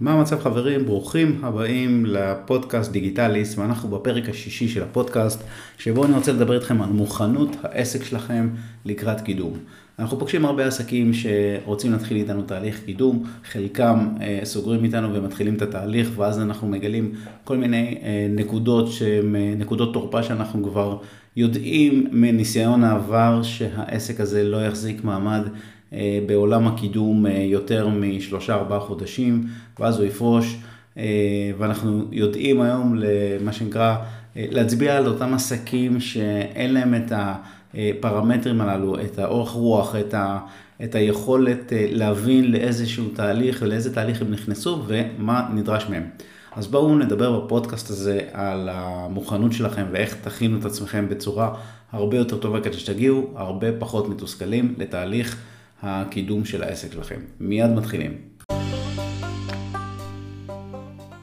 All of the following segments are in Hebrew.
מה המצב חברים? ברוכים הבאים לפודקאסט דיגיטליסט ואנחנו בפרק השישי של הפודקאסט שבו אני רוצה לדבר איתכם על מוכנות העסק שלכם לקראת קידום. אנחנו פוגשים הרבה עסקים שרוצים להתחיל איתנו תהליך קידום, חלקם אה, סוגרים איתנו ומתחילים את התהליך ואז אנחנו מגלים כל מיני אה, נקודות שהן אה, נקודות תורפה שאנחנו כבר יודעים מניסיון העבר שהעסק הזה לא יחזיק מעמד בעולם הקידום אה, יותר משלושה ארבעה חודשים, ואז הוא יפרוש, אה, ואנחנו יודעים היום למה שנקרא להצביע על אותם עסקים שאין להם את הפרמטרים הללו, את האורך רוח, את, ה, את היכולת להבין לאיזשהו תהליך ולאיזה תהליך הם נכנסו ומה נדרש מהם. אז בואו נדבר בפודקאסט הזה על המוכנות שלכם ואיך תכינו את עצמכם בצורה הרבה יותר טובה כדי שתגיעו הרבה פחות מתוסכלים לתהליך הקידום של העסק שלכם. מיד מתחילים.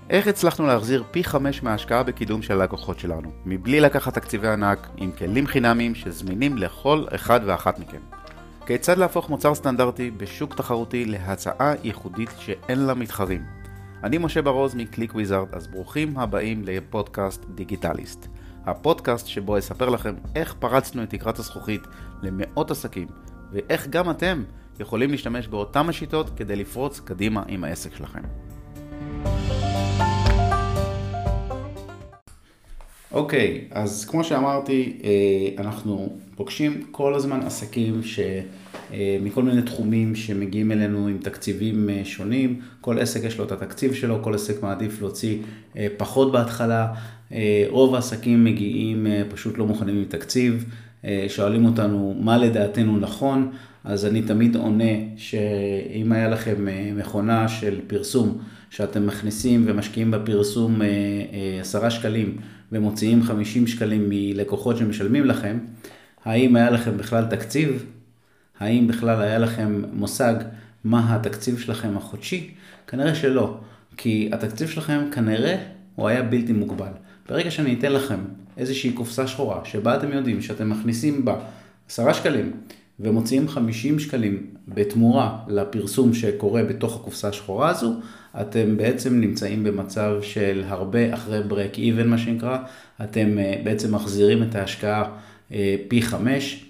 איך הצלחנו להחזיר פי חמש מההשקעה בקידום של הלקוחות שלנו, מבלי לקחת תקציבי ענק, עם כלים חינמיים שזמינים לכל אחד ואחת מכם? כיצד להפוך מוצר סטנדרטי בשוק תחרותי להצעה ייחודית שאין לה מתחרים? אני משה ברוז מקליק וויזארד, אז ברוכים הבאים לפודקאסט דיגיטליסט. הפודקאסט שבו אספר לכם איך פרצנו את תקרת הזכוכית למאות עסקים ואיך גם אתם יכולים להשתמש באותן השיטות כדי לפרוץ קדימה עם העסק שלכם. אוקיי, okay, אז כמו שאמרתי, אה, אנחנו פוגשים כל הזמן עסקים ש... אה, מכל מיני תחומים שמגיעים אלינו עם תקציבים אה, שונים. כל עסק יש לו את התקציב שלו, כל עסק מעדיף להוציא פחות בהתחלה. רוב העסקים מגיעים פשוט לא מוכנים עם תקציב. אה, שואלים אותנו מה לדעתנו נכון, אז אני תמיד עונה שאם היה לכם אה, מכונה של פרסום שאתם מכניסים ומשקיעים בפרסום אה, עשרה שקלים ומוציאים חמישים שקלים מלקוחות שמשלמים לכם, האם היה לכם בכלל תקציב? האם בכלל היה לכם מושג מה התקציב שלכם החודשי? כנראה שלא, כי התקציב שלכם כנראה הוא היה בלתי מוגבל. ברגע שאני אתן לכם איזושהי קופסה שחורה, שבה אתם יודעים שאתם מכניסים בה עשרה שקלים ומוציאים חמישים שקלים בתמורה לפרסום שקורה בתוך הקופסה השחורה הזו, אתם בעצם נמצאים במצב של הרבה אחרי ברק איבן מה שנקרא, אתם אה, בעצם מחזירים את ההשקעה אה, פי חמש,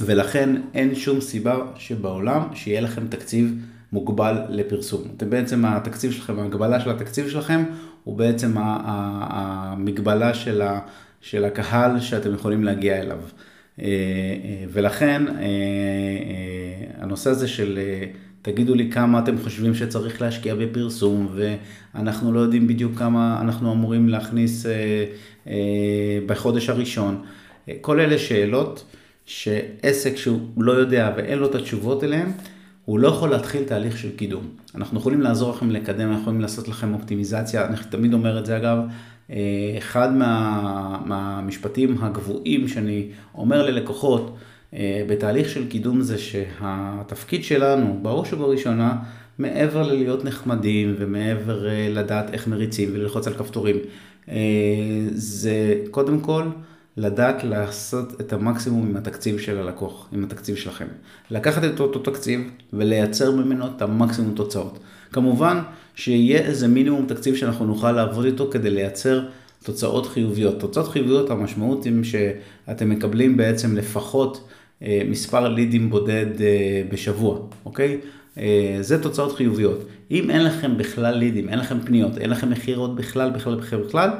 ולכן אין שום סיבה שבעולם שיהיה לכם תקציב מוגבל לפרסום. אתם בעצם, התקציב שלכם, ההגבלה של התקציב שלכם הוא בעצם המגבלה של, הקהל שאתם יכולים להגיע אליו. אה, אה, ולכן אה, הנושא הזה של תגידו לי כמה אתם חושבים שצריך להשקיע בפרסום ואנחנו לא יודעים בדיוק כמה אנחנו אמורים להכניס בחודש הראשון. כל אלה שאלות שעסק שהוא לא יודע ואין לו את התשובות אליהן, הוא לא יכול להתחיל תהליך של קידום. אנחנו יכולים לעזור לכם לקדם, אנחנו יכולים לעשות לכם אופטימיזציה, אני תמיד אומר את זה אגב, אה, אחד מה, מהמשפטים הגבוהים שאני אומר ללקוחות אה, בתהליך של קידום זה שהתפקיד שלנו, בראש ובראשונה, מעבר ללהיות נחמדים ומעבר אה, לדעת איך מריצים וללחוץ על כפתורים, זה קודם כל לדעת לעשות את המקסימום עם התקציב של הלקוח, עם התקציב שלכם. לקחת את אותו תקציב ולייצר ממנו את המקסימום תוצאות. כמובן שיהיה איזה מינימום תקציב שאנחנו נוכל לעבוד איתו כדי לייצר תוצאות חיוביות. תוצאות חיוביות המשמעות היא שאתם מקבלים בעצם לפחות אה, מספר לידים בודד אה, בשבוע, אוקיי? אה, זה תוצאות חיוביות. אם אין לכם בכלל לידים, אין לכם פניות, אין לכם מכירות בכלל, בכלל, בכלל, בכלל,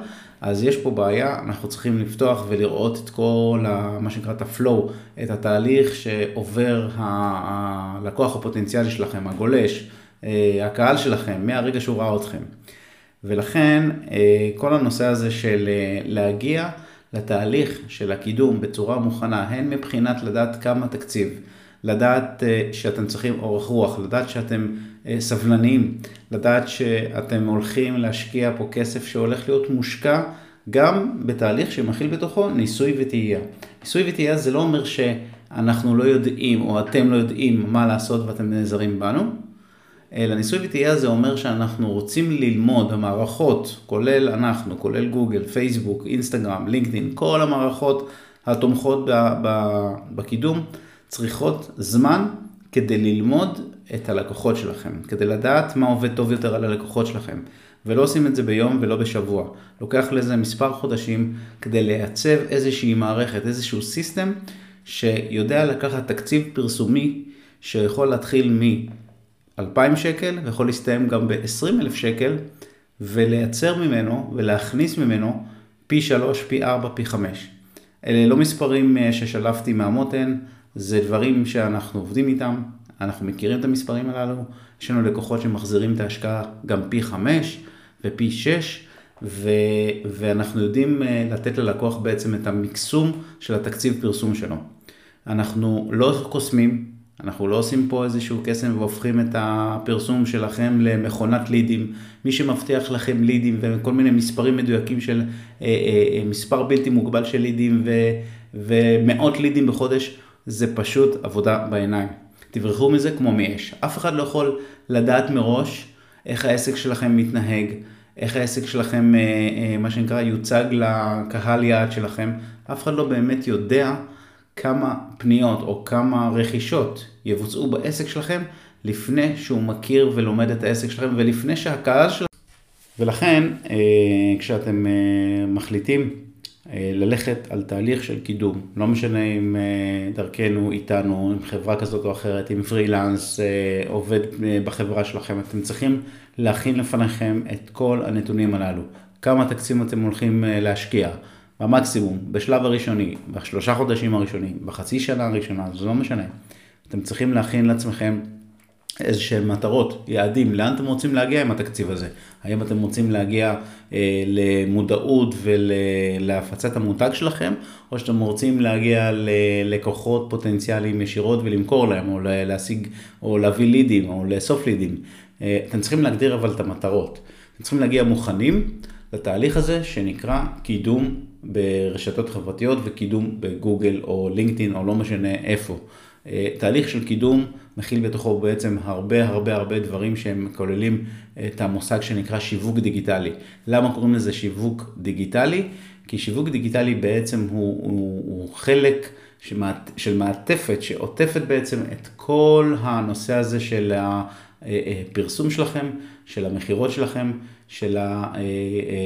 אז יש פה בעיה, אנחנו צריכים לפתוח ולראות את כל, ה, מה שנקרא את הפלואו, את התהליך שעובר הלקוח הפוטנציאלי שלכם, הגולש, אה, הקהל שלכם, מהרגע שהוא ראה אתכם. ולכן אה, כל הנושא הזה של אה, להגיע לתהליך של הקידום בצורה מוכנה, הן מבחינת לדעת כמה תקציב, לדעת שאתם צריכים אורך רוח, לדעת שאתם סבלניים, לדעת שאתם הולכים להשקיע פה כסף שהולך להיות מושקע גם בתהליך שמכיל בתוכו ניסוי וטעייה. ניסוי וטעייה זה לא אומר שאנחנו לא יודעים או אתם לא יודעים מה לעשות ואתם נעזרים בנו, אלא ניסוי וטעייה זה אומר שאנחנו רוצים ללמוד, המערכות, כולל אנחנו, כולל גוגל, פייסבוק, אינסטגרם, לינקדאין, כל המערכות התומכות בקידום, צריכות זמן כדי ללמוד את הלקוחות שלכם, כדי לדעת מה עובד טוב יותר על הלקוחות שלכם. ולא עושים את זה ביום ולא בשבוע. לוקח לזה מספר חודשים כדי לייצב איזושהי מערכת, איזשהו סיסטם שיודע לקחת תקציב פרסומי שיכול להתחיל מ-2,000 שקל ויכול להסתיים גם ב-20,000 שקל ולייצר ממנו ולהכניס ממנו פי 3, פי 4, פי 5. אלה לא מספרים אה, ששלפתי מהמותן, זה דברים שאנחנו עובדים איתם, אנחנו מכירים את המספרים הללו, יש לנו לקוחות שמחזירים את ההשקעה גם פי 5 ופי 6, ו- ואנחנו יודעים אה, לתת ללקוח בעצם את המקסום של התקציב פרסום שלו. אנחנו לא קוסמים, אנחנו לא עושים פה איזשהו קסם והופכים את הפרסום שלכם למכונת לידים. מי שמבטיח לכם לידים וכל מיני מספרים מדויקים של אה, אה, אה, מספר בלתי מוגבל של לידים ו, ומאות לידים בחודש, זה פשוט עבודה בעיניים. תברחו מזה כמו מאש. אף אחד לא יכול לדעת מראש איך העסק שלכם מתנהג, איך העסק שלכם, מה שנקרא, יוצג לקהל יעד שלכם. אף אחד לא באמת יודע כמה פניות או כמה רכישות יבוצעו בעסק שלכם לפני שהוא מכיר ולומד את העסק שלכם ולפני שהקהל שלכם... ולכן אה, כשאתם אה, מחליטים אה, ללכת על תהליך של קידום, לא משנה אם דרכנו, איתנו, עם חברה כזאת או אחרת, עם פרילנס, עובד בחברה שלכם, אתם צריכים להכין לפניכם את כל הנתונים הללו. כמה תקציב אתם הולכים להשקיע, במקסימום, בשלב הראשוני, בשלושה חודשים הראשונים, בחצי שנה הראשונה, זה לא משנה. אתם צריכים להכין לעצמכם איזה שהם מטרות, יעדים, לאן אתם רוצים להגיע עם התקציב הזה? האם אתם רוצים להגיע אה, למודעות ולהפצת המותג שלכם, או שאתם רוצים להגיע ללקוחות פוטנציאליים ישירות ולמכור להם, או להשיג, או להביא לידים, או לאסוף לידים. אה, אתם צריכים להגדיר אבל את המטרות. אתם צריכים להגיע מוכנים לתהליך הזה שנקרא קידום ברשתות חברתיות וקידום בגוגל או לינקדאין או לא משנה איפה. אה, תהליך של קידום מכיל בתוכו בעצם הרבה הרבה הרבה דברים שהם כוללים את המושג שנקרא שיווק דיגיטלי. למה קוראים לזה שיווק דיגיטלי? כי שיווק דיגיטלי בעצם הוא, הוא, הוא חלק של מעטפת שעוטפת בעצם את כל הנושא הזה של הפרסום שלכם, של המכירות שלכם, של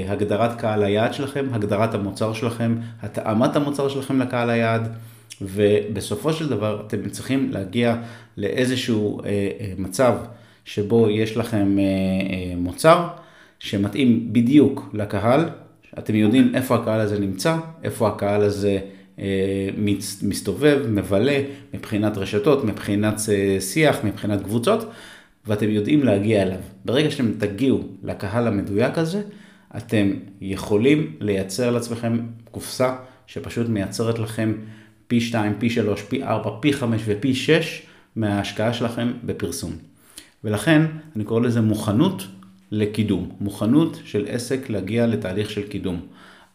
הגדרת קהל היעד שלכם, הגדרת המוצר שלכם, התאמת המוצר שלכם לקהל היעד. ובסופו של דבר אתם צריכים להגיע לאיזשהו אה, אה, מצב שבו יש לכם אה, מוצר שמתאים בדיוק לקהל, אתם יודעים איפה הקהל הזה נמצא, איפה הקהל הזה מסתובב, מבלה, מבחינת רשתות, מבחינת שיח, מבחינת קבוצות, ואתם יודעים להגיע אליו. ברגע שאתם תגיעו לקהל המדויק הזה, אתם יכולים לייצר לעצמכם קופסה שפשוט מייצרת לכם פי 2, פי 3, פי 4, פי 5 ופי 6 מההשקעה שלכם בפרסום. ולכן אני קורא לזה מוכנות לקידום, מוכנות של עסק להגיע לתהליך של קידום.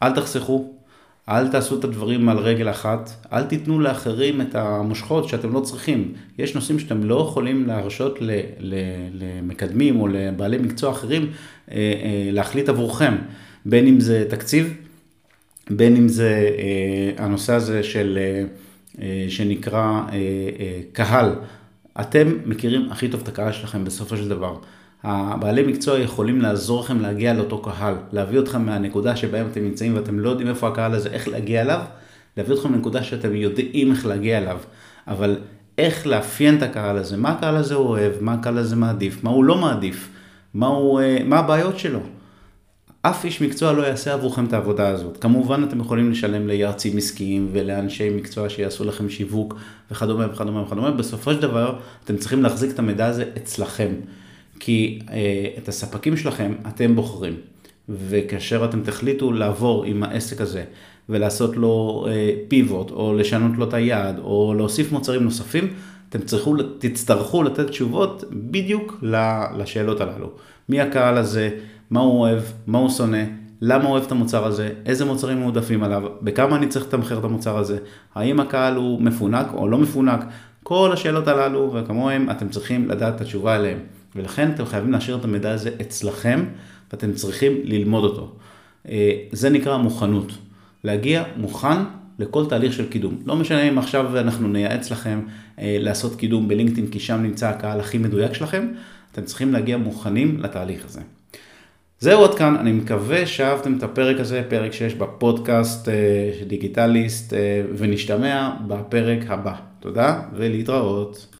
אל תחסכו, אל תעשו את הדברים על רגל אחת, אל תיתנו לאחרים את המושכות שאתם לא צריכים. יש נושאים שאתם לא יכולים להרשות למקדמים או לבעלי מקצוע אחרים אה, אה, להחליט עבורכם, בין אם זה תקציב, בין אם זה אה, הנושא הזה של, אה, אה, שנקרא קהל. אתם מכירים הכי טוב את הקהל שלכם בסופו של דבר. הבעלי מקצוע יכולים לעזור לכם להגיע לאותו קהל, להביא אתכם מהנקודה שבהם אתם נמצאים ואתם לא יודעים איפה הקהל הזה, איך להגיע אליו, להביא אתכם לנקודה שאתם יודעים איך להגיע אליו. אבל איך לאפיין את הקהל הזה, מה הקהל הזה אוהב, מה הקהל הזה מעדיף, מה הוא לא מעדיף, מה, הוא, מה הבעיות שלו. אף איש מקצוע לא יעשה עבורכם את העבודה הזאת. כמובן אתם יכולים לשלם ליועצים עסקיים ולאנשי מקצוע שיעשו לכם שיווק וכדומה וכדומה וכדומה. בסופו של דבר אתם צריכים להחזיק את המידע הזה אצלכם. כי אה, את הספקים שלכם אתם בוחרים. וכאשר אתם תחליטו לעבור עם העסק הזה ולעשות לו אה, פיבוט או לשנות לו את היעד או להוסיף מוצרים נוספים, אתם צריכו, תצטרכו לתת תשובות בדיוק לשאלות הללו. מי הקהל הזה? מה הוא אוהב, מה הוא שונא, למה הוא אוהב את המוצר הזה, איזה מוצרים מועדפים עליו, בכמה אני צריך לתמחר את המוצר הזה, האם הקהל הוא מפונק או לא מפונק, כל השאלות הללו וכמוהם אתם צריכים לדעת את התשובה עליהם. ולכן אתם חייבים להשאיר את המידע הזה אצלכם ואתם צריכים ללמוד אותו. אה, זה נקרא מוכנות. להגיע מוכן לכל תהליך של קידום. לא משנה אם עכשיו אנחנו נייעץ לכם לעשות קידום בלינקדאין, כי שם נמצא הקהל הכי מדויק שלכם, אתם צריכים להגיע מוכנים לתהליך הזה. זהו עד כאן, אני מקווה שאהבתם את הפרק הזה, פרק שיש בפודקאסט דיגיטליסט, ונשתמע בפרק הבא. תודה ולהתראות.